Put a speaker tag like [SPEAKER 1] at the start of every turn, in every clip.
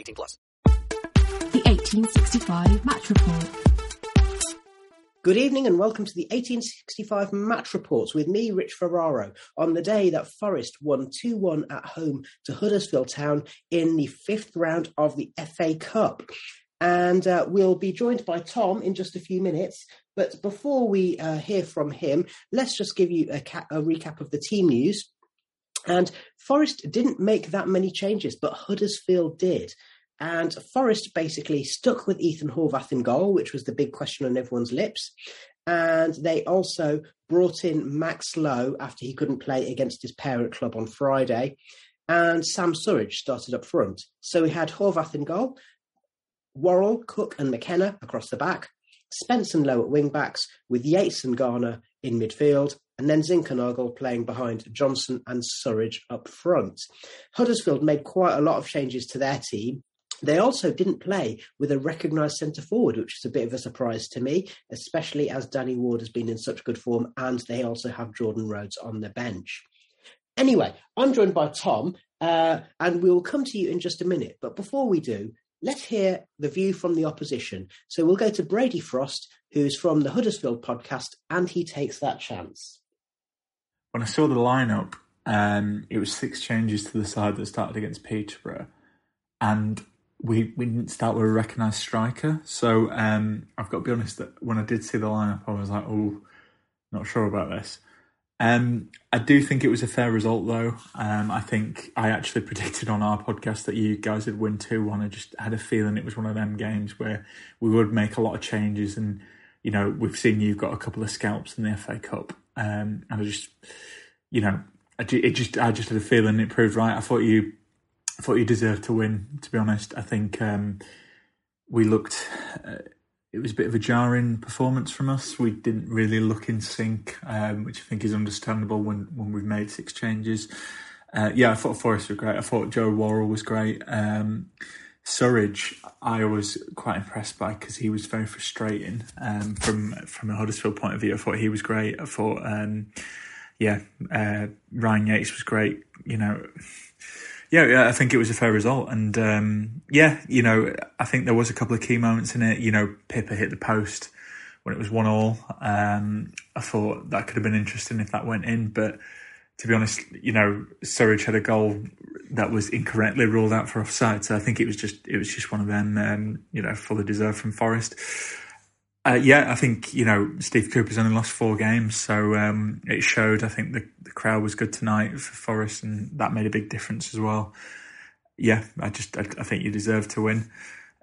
[SPEAKER 1] 18 plus.
[SPEAKER 2] The 1865 Match Report.
[SPEAKER 3] Good evening and welcome to the 1865 Match Reports with me, Rich Ferraro, on the day that Forest won 2 1 at home to Huddersfield Town in the fifth round of the FA Cup. And uh, we'll be joined by Tom in just a few minutes. But before we uh, hear from him, let's just give you a, ca- a recap of the team news. And Forest didn't make that many changes, but Huddersfield did. And Forest basically stuck with Ethan Horvath in goal, which was the big question on everyone's lips. And they also brought in Max Lowe after he couldn't play against his parent club on Friday. And Sam Surridge started up front. So we had Horvath in goal, Worrall, Cook, and McKenna across the back, Spence and Lowe at wing backs, with Yates and Garner in midfield, and then Zinckernagel playing behind Johnson and Surridge up front. Huddersfield made quite a lot of changes to their team. They also didn't play with a recognised centre forward, which is a bit of a surprise to me, especially as Danny Ward has been in such good form, and they also have Jordan Rhodes on the bench. Anyway, I'm joined by Tom, uh, and we will come to you in just a minute. But before we do, let's hear the view from the opposition. So we'll go to Brady Frost, who's from the Huddersfield podcast, and he takes that chance.
[SPEAKER 4] When I saw the lineup, um, it was six changes to the side that started against Peterborough, and we we didn't start with a recognised striker. So um, I've got to be honest that when I did see the lineup, I was like, oh, not sure about this. Um, I do think it was a fair result, though. Um, I think I actually predicted on our podcast that you guys would win 2 1. I just had a feeling it was one of them games where we would make a lot of changes. And, you know, we've seen you've got a couple of scalps in the FA Cup. Um, and I just, you know, I, it just, I just had a feeling it proved right. I thought you, I thought you deserved to win, to be honest. I think um, we looked. Uh, it was a bit of a jarring performance from us. We didn't really look in sync, um, which I think is understandable when, when we've made six changes. Uh, yeah, I thought Forest were great. I thought Joe Worrall was great. Um, Surridge, I was quite impressed by because he was very frustrating um, from from a Huddersfield point of view. I thought he was great. I thought, um, yeah, uh, Ryan Yates was great. You know, yeah, yeah, I think it was a fair result, and um, yeah, you know, I think there was a couple of key moments in it. You know, Pipa hit the post when it was one all. Um, I thought that could have been interesting if that went in, but to be honest, you know, Surridge had a goal that was incorrectly ruled out for offside, so I think it was just it was just one of them, um, you know, fully deserved from Forest. Uh, yeah, I think you know Steve Cooper's only lost four games, so um, it showed. I think the, the crowd was good tonight for Forest, and that made a big difference as well. Yeah, I just I, I think you deserve to win,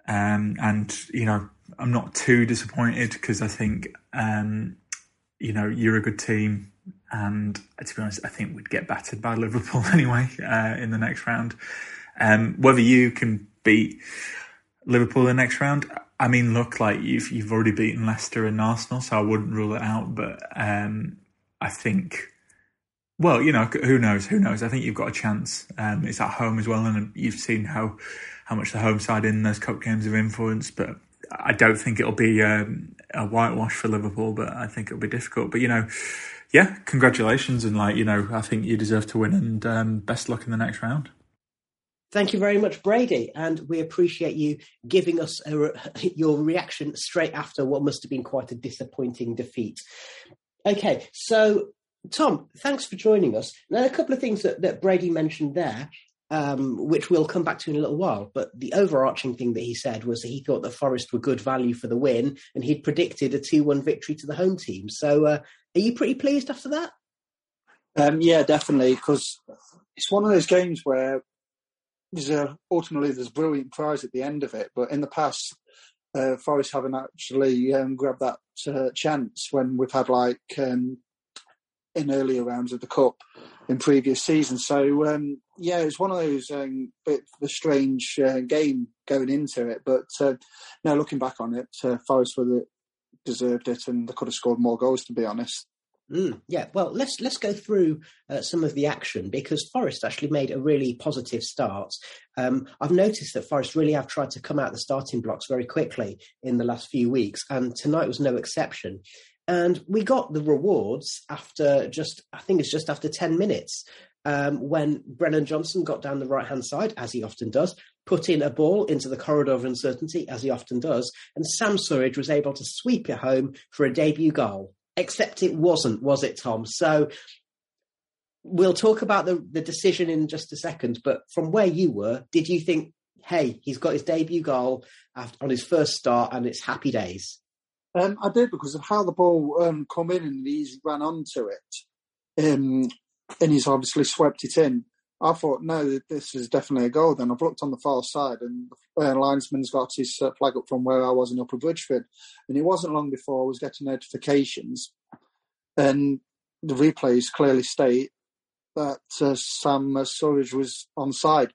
[SPEAKER 4] um, and you know I'm not too disappointed because I think um, you know you're a good team, and to be honest, I think we'd get battered by Liverpool anyway uh, in the next round. Um, whether you can beat Liverpool in the next round, I mean, look, like you've you've already beaten Leicester and Arsenal, so I wouldn't rule it out. But um, I think, well, you know, who knows? Who knows? I think you've got a chance. Um, it's at home as well, and you've seen how how much the home side in those cup games have influenced. But I don't think it'll be um, a whitewash for Liverpool. But I think it'll be difficult. But you know, yeah, congratulations and like you know, I think you deserve to win and um, best luck in the next round.
[SPEAKER 3] Thank you very much, Brady, and we appreciate you giving us a, your reaction straight after what must have been quite a disappointing defeat. Okay, so Tom, thanks for joining us. Now, a couple of things that, that Brady mentioned there, um, which we'll come back to in a little while. But the overarching thing that he said was that he thought that Forest were good value for the win, and he'd predicted a two-one victory to the home team. So, uh, are you pretty pleased after that?
[SPEAKER 5] Um, yeah, definitely, because it's one of those games where there's a, ultimately there's a brilliant prize at the end of it. But in the past, uh, Forest haven't actually um, grabbed that uh, chance when we've had like um, in earlier rounds of the cup in previous seasons. So um, yeah, it's one of those um, bit of a strange uh, game going into it. But uh, no, looking back on it, uh, Forest were the, deserved it, and they could have scored more goals. To be honest.
[SPEAKER 3] Mm, yeah, well, let's let's go through uh, some of the action because Forest actually made a really positive start. Um, I've noticed that Forest really have tried to come out the starting blocks very quickly in the last few weeks, and tonight was no exception. And we got the rewards after just, I think it's just after 10 minutes, um, when Brennan Johnson got down the right hand side, as he often does, put in a ball into the corridor of uncertainty, as he often does, and Sam Surridge was able to sweep it home for a debut goal except it wasn't, was it, Tom? So we'll talk about the, the decision in just a second, but from where you were, did you think, hey, he's got his debut goal after, on his first start and it's happy days?
[SPEAKER 5] Um, I did because of how the ball um, come in and he's ran onto it, um, and he's obviously swept it in. I thought, no, this is definitely a goal. Then I've looked on the far side, and the uh, linesman's got his uh, flag up from where I was in Upper Bridgford. And it wasn't long before I was getting notifications, and the replays clearly state that uh, Sam uh, Surridge was on side.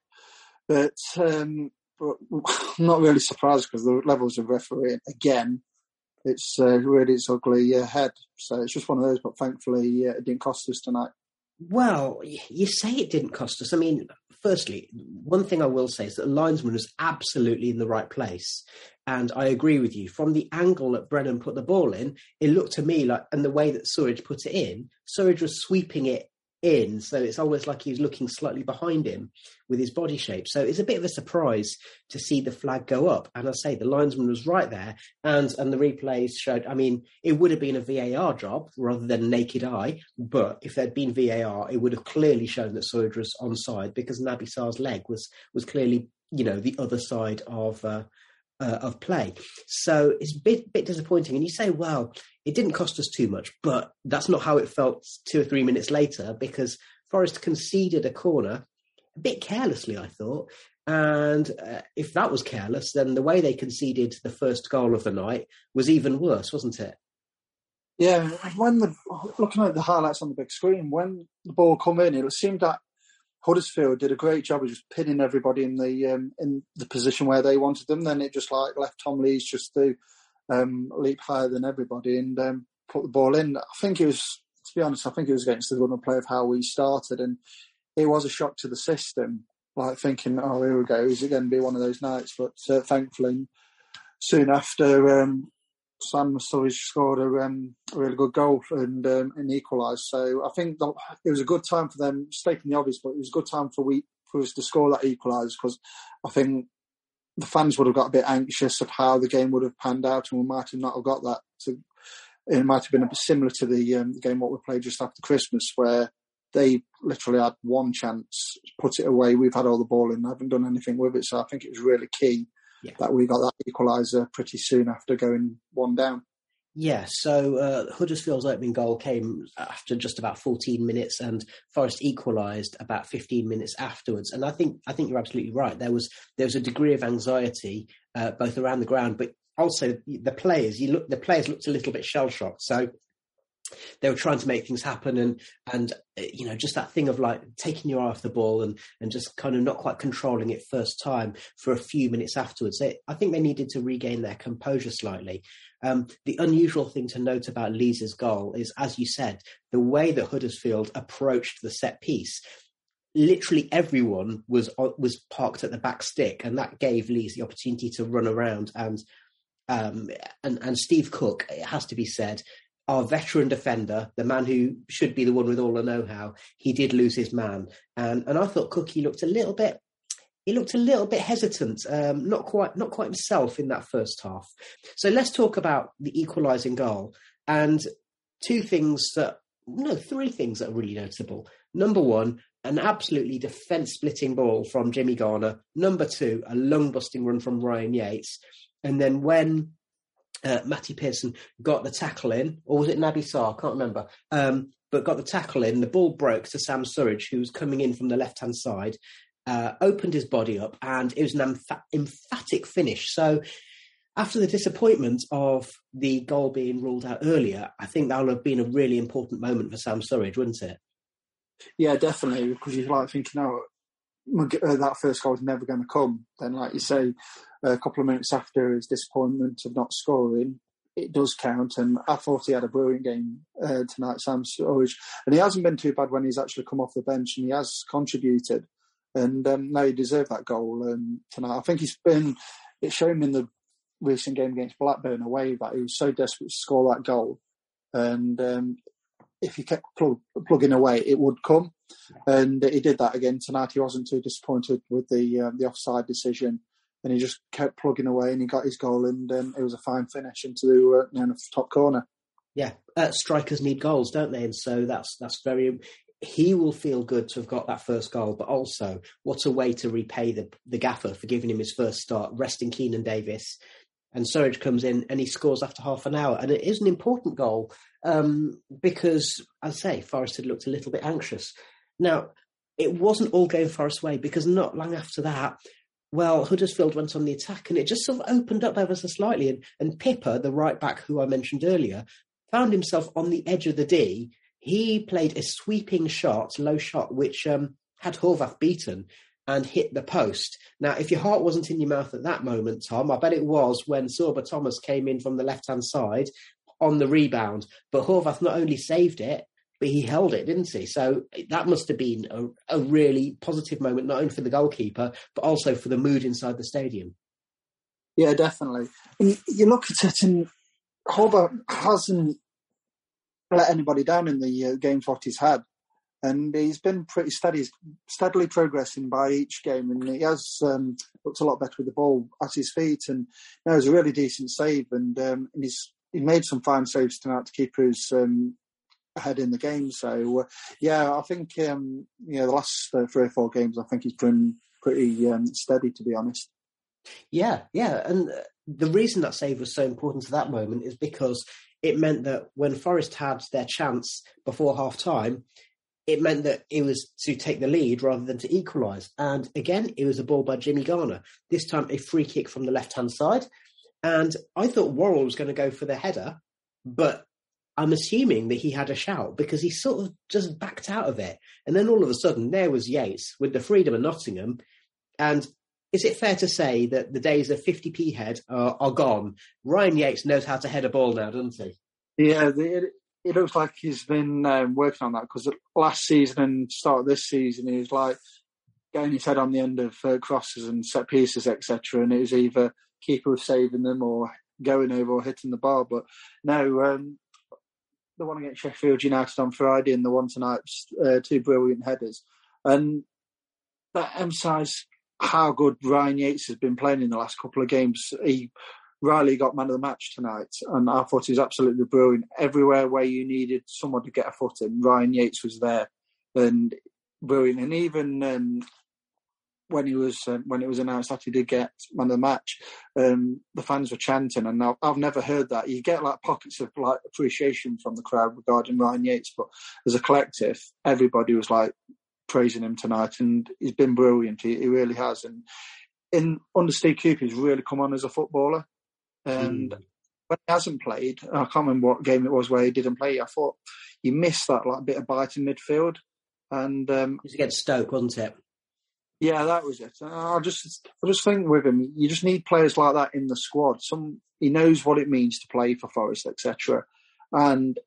[SPEAKER 5] But, um, I'm not really surprised because the levels of refereeing, again, it's uh, really its ugly uh, head. So it's just one of those, but thankfully uh, it didn't cost us tonight.
[SPEAKER 3] Well, you say it didn't cost us. I mean, firstly, one thing I will say is that the linesman was absolutely in the right place. And I agree with you. From the angle that Brennan put the ball in, it looked to me like, and the way that Surridge put it in, Surridge was sweeping it in. So it's almost like he was looking slightly behind him with his body shape. So it's a bit of a surprise to see the flag go up. And I say the linesman was right there, and and the replays showed. I mean, it would have been a VAR job rather than naked eye. But if there'd been VAR, it would have clearly shown that Surridge was onside because Naby Sarr's leg was was clearly you know the other side of. Uh, uh, of play. So it's a bit, bit disappointing. And you say, well, it didn't cost us too much, but that's not how it felt two or three minutes later because Forest conceded a corner a bit carelessly, I thought. And uh, if that was careless, then the way they conceded the first goal of the night was even worse, wasn't it?
[SPEAKER 5] Yeah, when the looking at the highlights on the big screen, when the ball come in, it seemed that Huddersfield did a great job of just pinning everybody in the um, in the position where they wanted them. Then it just like left Tom Lees just to um, leap higher than everybody and um, put the ball in. I think it was, to be honest, I think it was against the run and play of how we started, and it was a shock to the system. Like thinking, oh, here we go. Is it going to be one of those nights? But uh, thankfully, soon after, um, Sam Surridge scored a, um, really good goal and um, and equalised. So I think it was a good time for them, stating the obvious, but it was a good time for we for us to score that equalised because I think the fans would have got a bit anxious of how the game would have panned out, and we might have not have got that. To, it might have been a bit similar to the, um, game what we played just after Christmas, where they literally had one chance, put it away. We've had all the ball and haven't done anything with it. So I think it was really key yeah. that we got that equaliser pretty soon after going one down.
[SPEAKER 3] Yeah, so uh, Huddersfield's opening goal came after just about 14 minutes, and Forest equalised about 15 minutes afterwards. And I think I think you're absolutely right. There was there was a degree of anxiety uh, both around the ground, but also the players. You look, the players looked a little bit shell shocked. So they were trying to make things happen and and uh, you know just that thing of like taking your eye off the ball and and just kind of not quite controlling it first time for a few minutes afterwards i think they needed to regain their composure slightly um, the unusual thing to note about Lees's goal is as you said the way that huddersfield approached the set piece literally everyone was uh, was parked at the back stick, and that gave Lees the opportunity to run around. And um, and and Steve Cook, it has to be said, our veteran defender, the man who should be the one with all the know-how, he did lose his man, and and I thought Cookie looked a little bit. He looked a little bit hesitant, um, not quite, not quite himself in that first half. So let's talk about the equalising goal and two things that, no, three things that are really noticeable. Number one, an absolutely defence splitting ball from Jimmy Garner. Number two, a lung busting run from Ryan Yates. And then when uh, Matty Pearson got the tackle in, or was it Naby Sarr? I can't remember. Um, but got the tackle in, the ball broke to Sam Surridge, who was coming in from the left hand side, uh, opened his body up, and it was an emph- emphatic finish. So after the disappointment of the goal being ruled out earlier, I think that would have been a really important moment for Sam Surridge, wouldn't it?
[SPEAKER 5] Yeah, definitely, because you're like thinking, oh, that first goal is never going to come. Then, like you say, a couple of minutes after his disappointment of not scoring, it does count. And I thought he had a brilliant game uh, tonight, Sam Surridge. And he hasn't been too bad when he's actually come off the bench and he has contributed. And um, now he deserved that goal um, tonight. I think he's been, it showed him in the recent game against Blackburn away that he was so desperate to score that goal. And um, if he kept plug, plugging away, it would come. And he did that again tonight. He wasn't too disappointed with the um, the offside decision, and he just kept plugging away, and he got his goal, and um, it was a fine finish into the uh, know, top corner.
[SPEAKER 3] Yeah, uh, strikers need goals, don't they? And so that's that's very. He will feel good to have got that first goal, but also what a way to repay the the gaffer for giving him his first start, resting Keinan Davis, and Surridge comes in and he scores after half an hour, and it is an important goal um, because, as I say, Forest had looked a little bit anxious. Now, it wasn't all going Forest way because not long after that, well, Huddersfield went on the attack and it just sort of opened up ever so slightly. And, and Pipa, the right back who I mentioned earlier, found himself on the edge of the D. He played a sweeping shot, low shot, which um, had Horvath beaten and hit the post. Now, if your heart wasn't in your mouth at that moment, Tom, I bet it was when Sorba Thomas came in from the left hand side on the rebound. But Horvath not only saved it, but he held it, didn't he? So that must have been a, a really positive moment, not only for the goalkeeper, but also for the mood inside the stadium.
[SPEAKER 5] Yeah, definitely. And you look at it, and Horvath hasn't let anybody down in the uh, games what he's had. And he's been pretty steady, he's steadily progressing by each game, and he has um, looked a lot better with the ball at his feet. And you it was a really decent save, and, um, and he's he made some fine saves tonight to keep his um, ahead in the game. So uh, yeah, I think um, you know the last uh, three or four games, I think he's been pretty um, steady, to be honest.
[SPEAKER 3] Yeah, yeah, and uh, the reason that save was so important to that moment is because it meant that when Forest had their chance before half time, it meant that it was to take the lead rather than to equalise. And again, it was a ball by Jimmy Garner. This time, a free kick from the left hand side. And I thought Worrall was going to go for the header, but I'm assuming that he had a shout because he sort of just backed out of it. And then all of a sudden, there was Yates with the freedom of Nottingham. And is it fair to say that the days of 50p head are, are gone? Ryan Yates knows how to head a ball now, doesn't he?
[SPEAKER 5] Yeah, it, it looks like he's been um, working on that because last season and start of this season, he was like getting his head on the end of uh, crosses and set pieces, etc. And it was either keeper saving them or going over or hitting the bar. But no, um, the one against Sheffield United on Friday and the one tonight, uh, two brilliant headers. And that emphasise how good Ryan Yates has been playing in the last couple of games. He Riley got man of the match tonight, and I thought he was absolutely brilliant. Everywhere where you needed someone to get a foot in, Ryan Yates was there, and brilliant. And even um, when he was uh, when it was announced that he did get man of the match, um, the fans were chanting, and I've, I've, never heard that. You get like pockets of like appreciation from the crowd regarding Ryan Yates, but as a collective, everybody was like praising him tonight, and he's been brilliant. He, he really has, and in under Steve Cooper, he's really come on as a footballer, and. Mm. When he hasn't played, I can't remember what game it was where he didn't play. I thought you missed that like bit of bite in midfield, and um,
[SPEAKER 3] it was against Stoke, wasn't it?
[SPEAKER 5] Yeah, that was it. I just, I just think with him, you just need players like that in the squad. Some he knows what it means to play for Forest, etc. And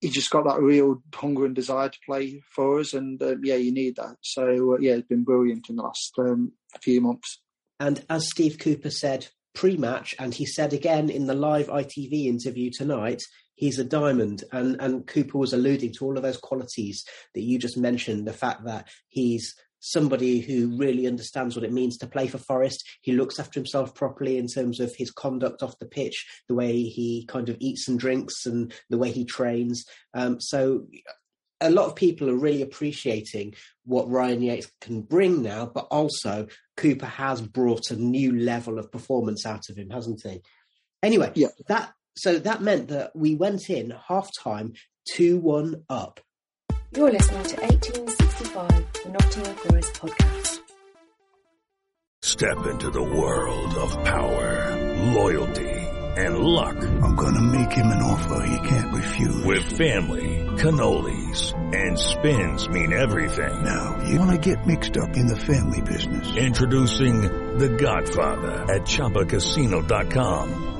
[SPEAKER 5] he just got that real hunger and desire to play for us, and uh, yeah, you need that. So uh, yeah, it's been brilliant in the last um, few months.
[SPEAKER 3] And as Steve Cooper said pre-match, and he said again in the live ITV interview tonight, he's a diamond. And and Cooper was alluding to all of those qualities that you just mentioned. The fact that he's somebody who really understands what it means to play for Forest. He looks after himself properly in terms of his conduct off the pitch, the way he kind of eats and drinks, and the way he trains. Um, so a lot of people are really appreciating what Ryan Yates can bring now, but also Cooper has brought a new level of performance out of him, hasn't he? Anyway,
[SPEAKER 5] yeah.
[SPEAKER 3] that so that meant that we went in half time two one up.
[SPEAKER 6] You're listening to 1865, the Nottingham Forest podcast.
[SPEAKER 7] Step into the world of power, loyalty, and luck.
[SPEAKER 8] I'm gonna make him an offer he can't refuse.
[SPEAKER 7] With family, cannolis, and spins mean everything.
[SPEAKER 8] Now, you wanna get mixed up in the family business.
[SPEAKER 7] Introducing The Godfather at ChumbaCasino.com.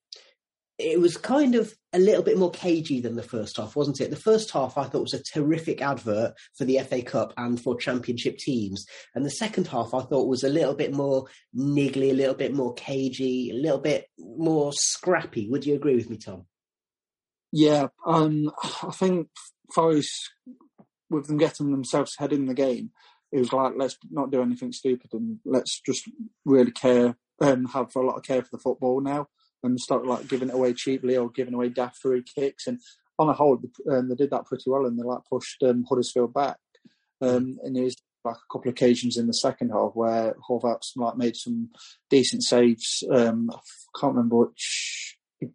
[SPEAKER 3] it was kind of a little bit more cagey than the first half, wasn't it? The first half I thought was a terrific advert for the FA Cup and for championship teams. And the second half I thought was a little bit more niggly, a little bit more cagey, a little bit more scrappy. Would you agree with me, Tom?
[SPEAKER 5] Yeah, um, I think Forest, with them getting themselves ahead in the game, it was like, let's not do anything stupid and let's just really care and have a lot of care for the football now and start like giving it away cheaply or giving away daft free kicks. And on a whole, um, they did that pretty well, and they like pushed um, Huddersfield back. Um, and there's like a couple of occasions in the second half where Horvath's like made some decent saves. Um, I can't remember which. He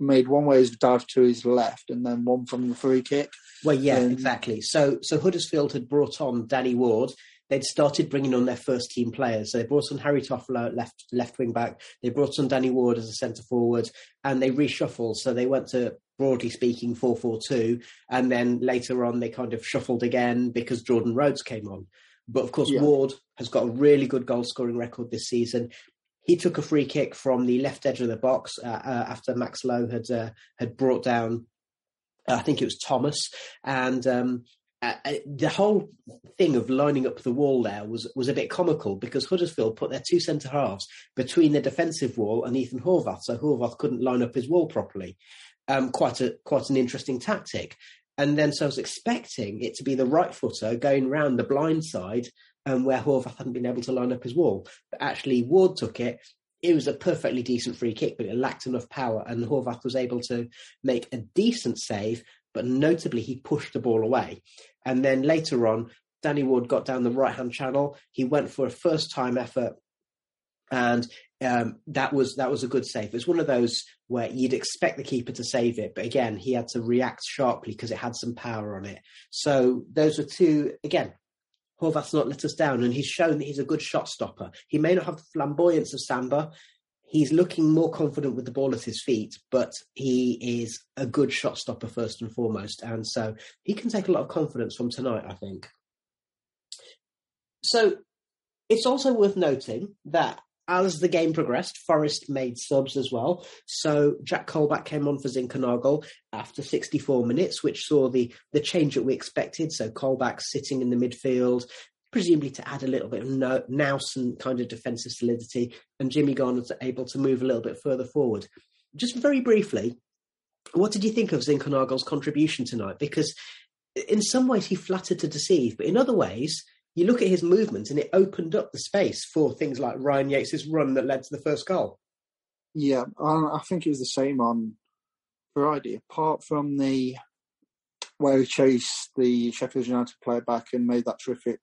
[SPEAKER 5] made one where he's dived to his left, and then one from the free kick.
[SPEAKER 3] Well, yeah,
[SPEAKER 5] Um,
[SPEAKER 3] exactly. So, so Huddersfield had brought on Danny Ward. They'd started bringing on their first team players. So they brought on Harry Toffolo, left left wing back. They brought on Danny Ward as a centre forward, and they reshuffled. So they went to broadly speaking four four two, and then later on they kind of shuffled again because Jordan Rhodes came on. But of course,
[SPEAKER 5] Yeah.
[SPEAKER 3] Ward has got a really good goal scoring record this season. He took a free kick from the left edge of the box uh, uh, after Max Lowe had uh, had brought down I think it was Thomas, and um, uh, uh, the whole thing of lining up the wall there was was a bit comical because Huddersfield put their two centre halves between the defensive wall and Ethan Horvath, so Horvath couldn't line up his wall properly. Um, quite a quite an interesting tactic. And then so I was expecting it to be the right footer going round the blind side, um, where Horvath hadn't been able to line up his wall. But actually, Ward took it. It was a perfectly decent free kick, but it lacked enough power, and Horvath was able to make a decent save. But notably, he pushed the ball away. And then later on, Danny Ward got down the right hand channel. He went for a first time effort, and um, that was that was a good save. It was one of those where you'd expect the keeper to save it, but again, he had to react sharply because it had some power on it. So those were two again. Horvath's not let us down, and he's shown that he's a good shot stopper. He may not have the flamboyance of Samba. He's looking more confident with the ball at his feet, but he is a good shot stopper first and foremost, and so he can take a lot of confidence from tonight. I think. So it's also worth noting that as the game progressed, Forest made subs as well. So Jack Colback came on for Zinckernagel after 64 minutes, which saw the the change that we expected. So Colback sitting in the midfield, presumably to add a little bit of no, and kind of defensive solidity, and Jimmy Garner was able to move a little bit further forward. Just very briefly, what did you think of Zinckernagel's contribution tonight? Because in some ways he flattered to deceive, but in other ways you look at his movement and it opened up the space for things like Ryan Yates's run that led to the first goal.
[SPEAKER 5] Yeah, I, I think it was the same on Friday. Apart from the where he chased the Sheffield United player back and made that terrific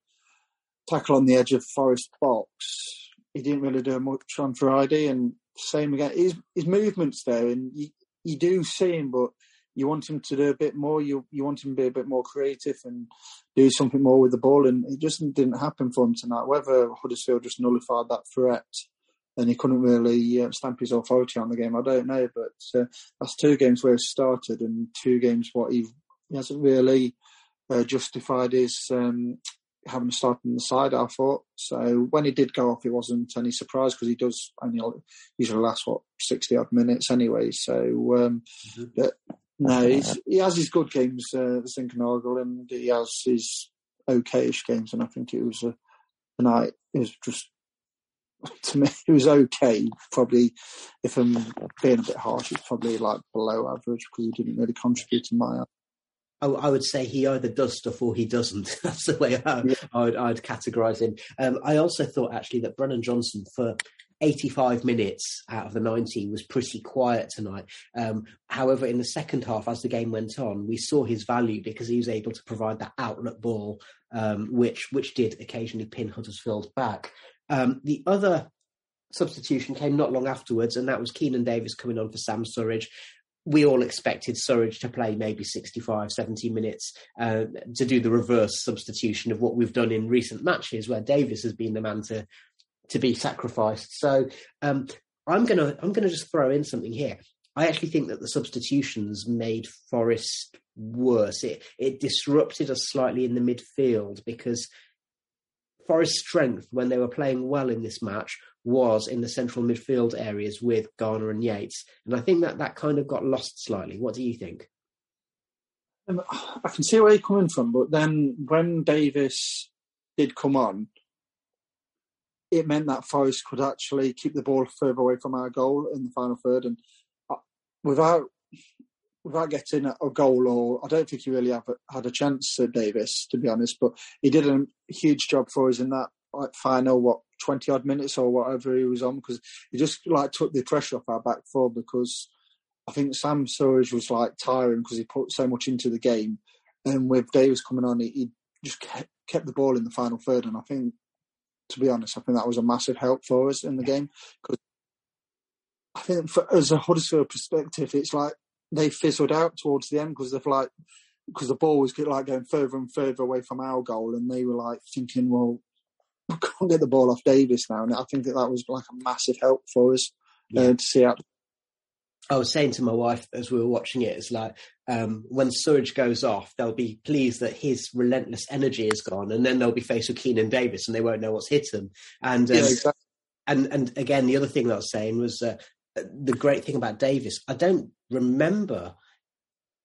[SPEAKER 5] tackle on the edge of Forest box, he didn't really do much on Friday. And same again, his his movements there, and you you do see him, but you want him to do a bit more. You you want him to be a bit more creative and do something more with the ball, and it just didn't happen for him tonight. Whether Huddersfield just nullified that threat and he couldn't really uh, stamp his authority on the game. I don't know, but uh, that's two games where he started and two games what he, hasn't really uh, justified his um, having to start on the side. I thought so. When he did go off, it wasn't any surprise because he does only usually last what sixty odd minutes anyway. So, um, mm-hmm. but no, he has his good games, uh, the Zinckernagel, and he has his okayish games. And I think it was a, a night. It was just to me, it was okay. Probably, if I'm being a bit harsh, it's probably like below average because he didn't really contribute in my
[SPEAKER 3] I, I, would say he either does stuff or he doesn't. That's the way I, yeah. I would, I'd categorise him. Um, I also thought actually that Brennan Johnson for 85 minutes out of the 90 was pretty quiet tonight. Um, however, in the second half, as the game went on, we saw his value because he was able to provide that outlet ball, um, which which did occasionally pin Huddersfield back. Um, the other substitution came not long afterwards, and that was Keinan Davis coming on for Sam Surridge we all expected Surridge to play maybe 65, 70 minutes uh, to do the reverse substitution of what we've done in recent matches where Davis has been the man to to be sacrificed. So um, I'm gonna I'm gonna just throw in something here. I actually think that the substitutions made Forest worse. It it disrupted us slightly in the midfield because Forest's strength when they were playing well in this match was in the central midfield areas with Garner and Yates. And I think that that kind of got lost slightly. What do you think?
[SPEAKER 5] Um, I can see where you're coming from, but then when Davis did come on, it meant that Forest could actually keep the ball further away from our goal in the final third, and uh, without without getting a goal, or I don't think he really had a chance at Davis, to be honest. But he did a huge job for us in that like final what twenty odd minutes or whatever he was on because he just like took the pressure off our back four because I think Sam Surridge was like tiring because he put so much into the game, and with Davis coming on, he, he just kept, kept the ball in the final third, and I think. To be honest, I think that was a massive help for us in the game because I think for, as a Huddersfield perspective, it's like they fizzled out towards the end because they've like because the ball was like going further and further away from our goal, and they were like thinking, well, we can't get the ball off Davis now. And I think that that was like a massive help for us uh, yeah. uh, to see out.
[SPEAKER 3] I was saying to my wife as we were watching it, it's like um, when Surridge goes off, they'll be pleased that his relentless energy is gone, and then they'll be faced with Keinan Davis, and they won't know what's hit them. And um, yeah, exactly. and and again, the other thing that I was saying was uh, the great thing about Davis. I don't remember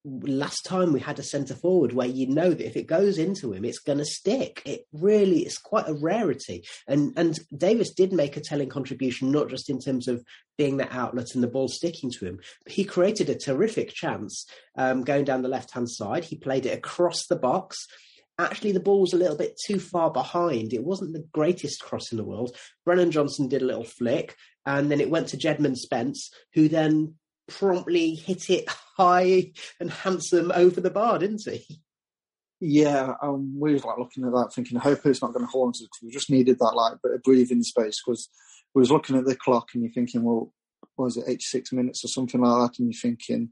[SPEAKER 3] last time we had a centre forward where you know that if it goes into him, it's going to stick. It really is quite a rarity. And and Davis did make a telling contribution, not just in terms of being the outlet and the ball sticking to him, but he created a terrific chance um, going down the left hand side. He played it across the box. Actually, the ball was a little bit too far behind. It wasn't the greatest cross in the world. Brennan Johnson did a little flick, and then it went to Jedman Spence, who then promptly hit it high and handsome over the bar, didn't he?
[SPEAKER 5] Yeah, um, we was like looking at that, thinking, I hope it's not going to haunt us because we just needed that like bit of breathing space. Because we was looking at the clock and you're thinking, well, was it 86 minutes or something like that? And you're thinking,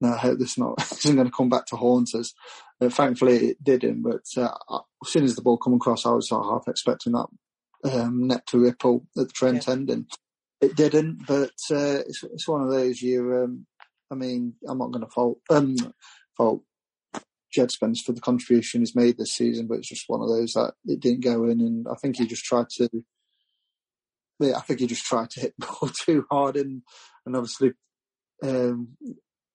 [SPEAKER 5] no, I hope this not isn't going to come back to haunt us. Uh, thankfully, it didn't. But uh, as soon as the ball come across, I was sort of half expecting that um, net to ripple at the Trent yeah. ending. It didn't, but uh, it's, it's one of those you. Um, I mean, I'm not going to fault um, fault Djed Spence for the contribution he's made this season, but it's just one of those that it didn't go in, and I think he just tried to. Yeah, I think he just tried to hit the ball too hard, and and obviously um,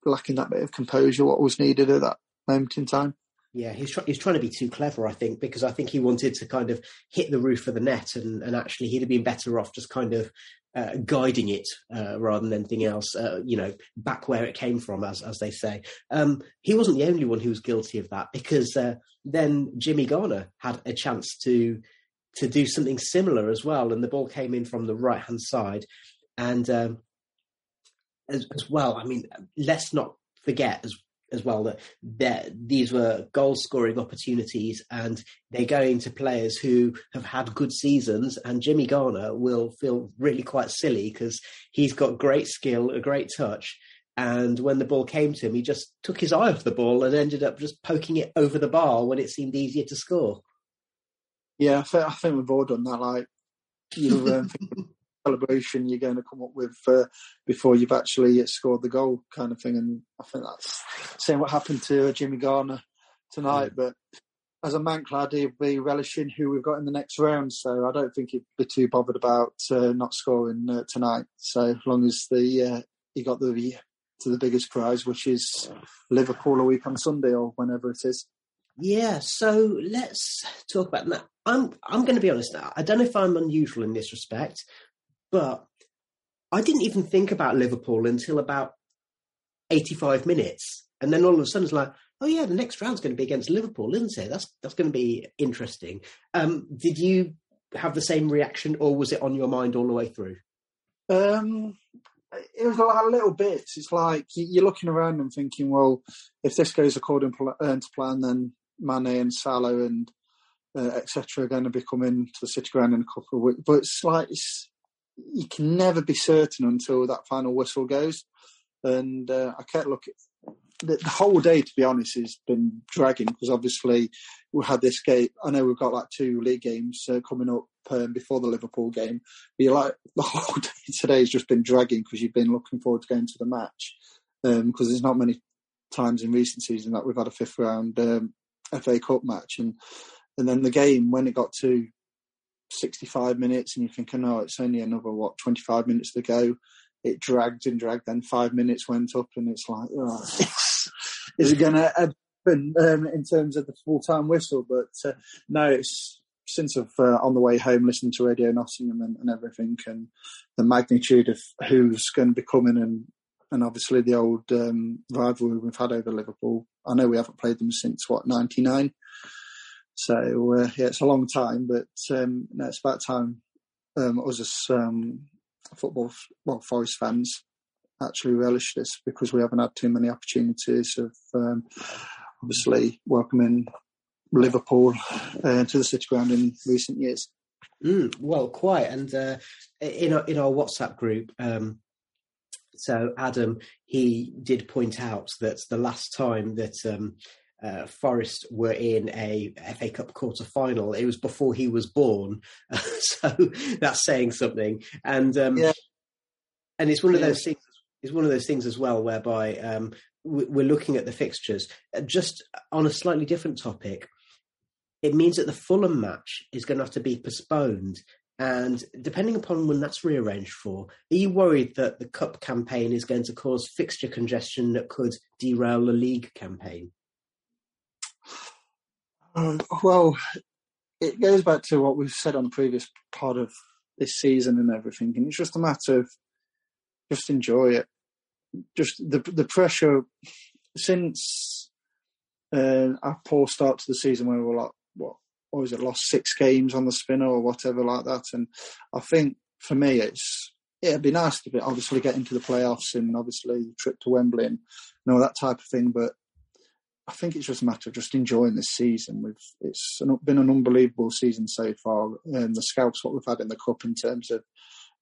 [SPEAKER 5] lacking that bit of composure, what was needed at that moment in time.
[SPEAKER 3] Yeah, he's, try- he's trying to be too clever, I think, because I think he wanted to kind of hit the roof of the net, and, and actually he'd have been better off just kind of uh, guiding it uh, rather than anything else, uh, you know, back where it came from, as as they say. Um, he wasn't the only one who was guilty of that because uh, then Jimmy Garner had a chance to to do something similar as well, and the ball came in from the right hand side, and um, as, as well. I mean, let's not forget as as well that that these were goal scoring opportunities and they're going to players who have had good seasons and Jimmy Garner will feel really quite silly because he's got great skill, a great touch. And when the ball came to him, he just took his eye off the ball and ended up just poking it over the bar when it seemed easier to score.
[SPEAKER 5] Yeah, I think, I think we've all done that. Like, you um, celebration you're going to come up with uh, before you've actually scored the goal, kind of thing. And I think that's saying what happened to Jimmy Garner tonight. Mm. But as a man clad, he'll be relishing who we've got in the next round. So I don't think he'd be too bothered about uh, not scoring uh, tonight. So as long as the uh, he got the to the biggest prize, which is Liverpool a week on Sunday or whenever it is.
[SPEAKER 3] Yeah, so let's talk about that. I'm I'm going to be honest. I don't know if I'm unusual in this respect, but I didn't even think about Liverpool until about 85 minutes, and then all of a sudden it's like, oh yeah, the next round's going to be against Liverpool, isn't it? That's that's going to be interesting. Um, did you have the same reaction, or was it on your mind all the way through?
[SPEAKER 5] Um, it was like little bits. It's like you're looking around and thinking, well, if this goes according uh, to plan, then Mane and Salah and uh, etc. are going to be coming to the City Ground in a couple of weeks. But it's like it's, you can never be certain until that final whistle goes. And uh, I kept looking. The, the, whole day, to be honest, has been dragging because obviously we had this game. I know we've got like two league games uh, coming up um, before the Liverpool game. But you're like the whole day today has just been dragging because you've been looking forward to going to the match because um, there's not many times in recent season that we've had a fifth round um, FA Cup match and and then the game when it got to 65 minutes and you're thinking, oh, it's only another what 25 minutes to go. It dragged and dragged. Then five minutes went up, and it's like, oh, is it going to happen um, in terms of the full time whistle? But uh, no, it's since I've uh, on the way home listening to Radio Nottingham and, and, everything, and the magnitude of who's going to be coming, and and obviously the old um, rivalry we've had over Liverpool. I know we haven't played them since what '99, so uh, yeah, it's a long time, but um, no, it's about time um, us as um, football, well, Forest fans actually relish this because we haven't had too many opportunities of um, obviously welcoming Liverpool uh, to the City Ground in recent years.
[SPEAKER 3] Mm, well, quite. And uh, in our, in our WhatsApp group, um, so Adam he did point out that the last time that um, uh, Forest were in a FA Cup quarter final, it was before he was born. so that's saying something. And um, yeah. and it's one of those things. It's one of those things as well, whereby um, we're looking at the fixtures. Uh, just on a slightly different topic, it means that the Fulham match is going to have to be postponed. And depending upon when that's rearranged for, are you worried that the cup campaign is going to cause fixture congestion that could derail the league campaign?
[SPEAKER 5] Um, well, it goes back to what we've said on the previous part of this season and everything, and it's just a matter of just enjoy it. Just the the pressure since uh, our poor start to the season, where we were like, what, what was it, lost six games on the spinner or whatever like that. And I think for me, it's it'd be nice to be obviously get into the playoffs and obviously the trip to Wembley and you know that type of thing. But I think it's just a matter of just enjoying this season. We've it's been an unbelievable season so far, and the scouts what we've had in the cup in terms of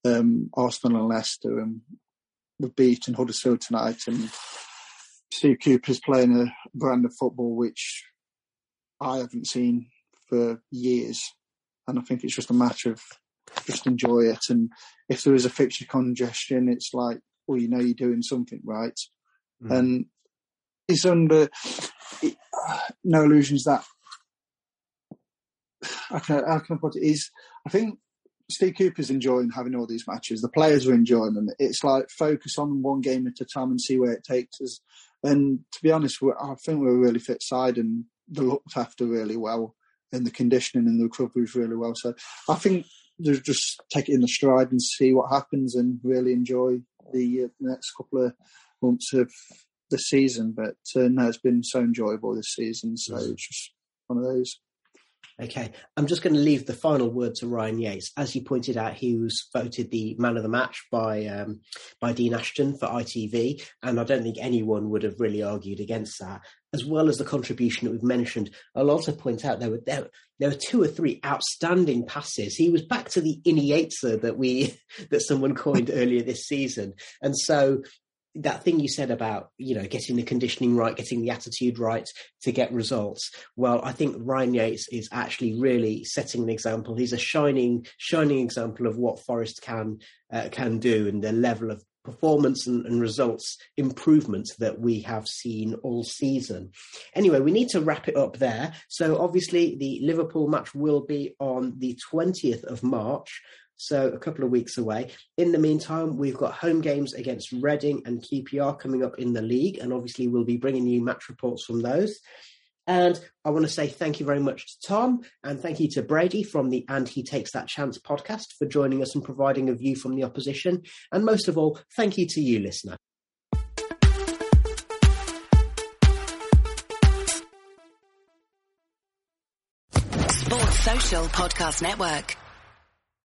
[SPEAKER 5] um, Arsenal and Leicester, and we've beaten Huddersfield tonight, and Steve Cooper's playing a brand of football which I haven't seen for years, and I think it's just a matter of just enjoy it. And if there is a fixture congestion, it's like, well, you know, you're doing something right, mm. and it's under no illusions that I can I can put it is I think Steve Cooper's enjoying having all these matches. The players are enjoying them. It's like focus on one game at a time and see where it takes us. And to be honest, I think we're a really fit side, and they're looked after really well, and the conditioning and the recovery really well. So I think just take it in the stride and see what happens, and really enjoy the, uh, next couple of months of the season. But uh, no, it's been so enjoyable this season. So it's just one of those.
[SPEAKER 3] Okay, I'm just going to leave the final word to Ryan Yates. As you pointed out, he was voted the man of the match by um, by Dean Ashton for ITV, and I don't think anyone would have really argued against that. As well as the contribution that we've mentioned, I'll also point out there were there, there were two or three outstanding passes. He was back to the Iniesta that we that someone coined earlier this season, and so that thing you said about you know getting the conditioning right, getting the attitude right to get results. Well, I think Ryan Yates is actually really setting an example. He's a shining, shining example of what Forest can uh, can do and the level of performance and, and, results improvements that we have seen all season. Anyway, we need to wrap it up there. So obviously the Liverpool match will be on the 20th of March. So a couple of weeks away. In the meantime, we've got home games against Reading and QPR coming up in the league, and obviously we'll be bringing you match reports from those. And I want to say thank you very much to Tom and thank you to Brady from the And He Takes That Chance podcast for joining us and providing a view from the opposition. And most of all, thank you to you, listener.
[SPEAKER 1] Sports Social Podcast Network.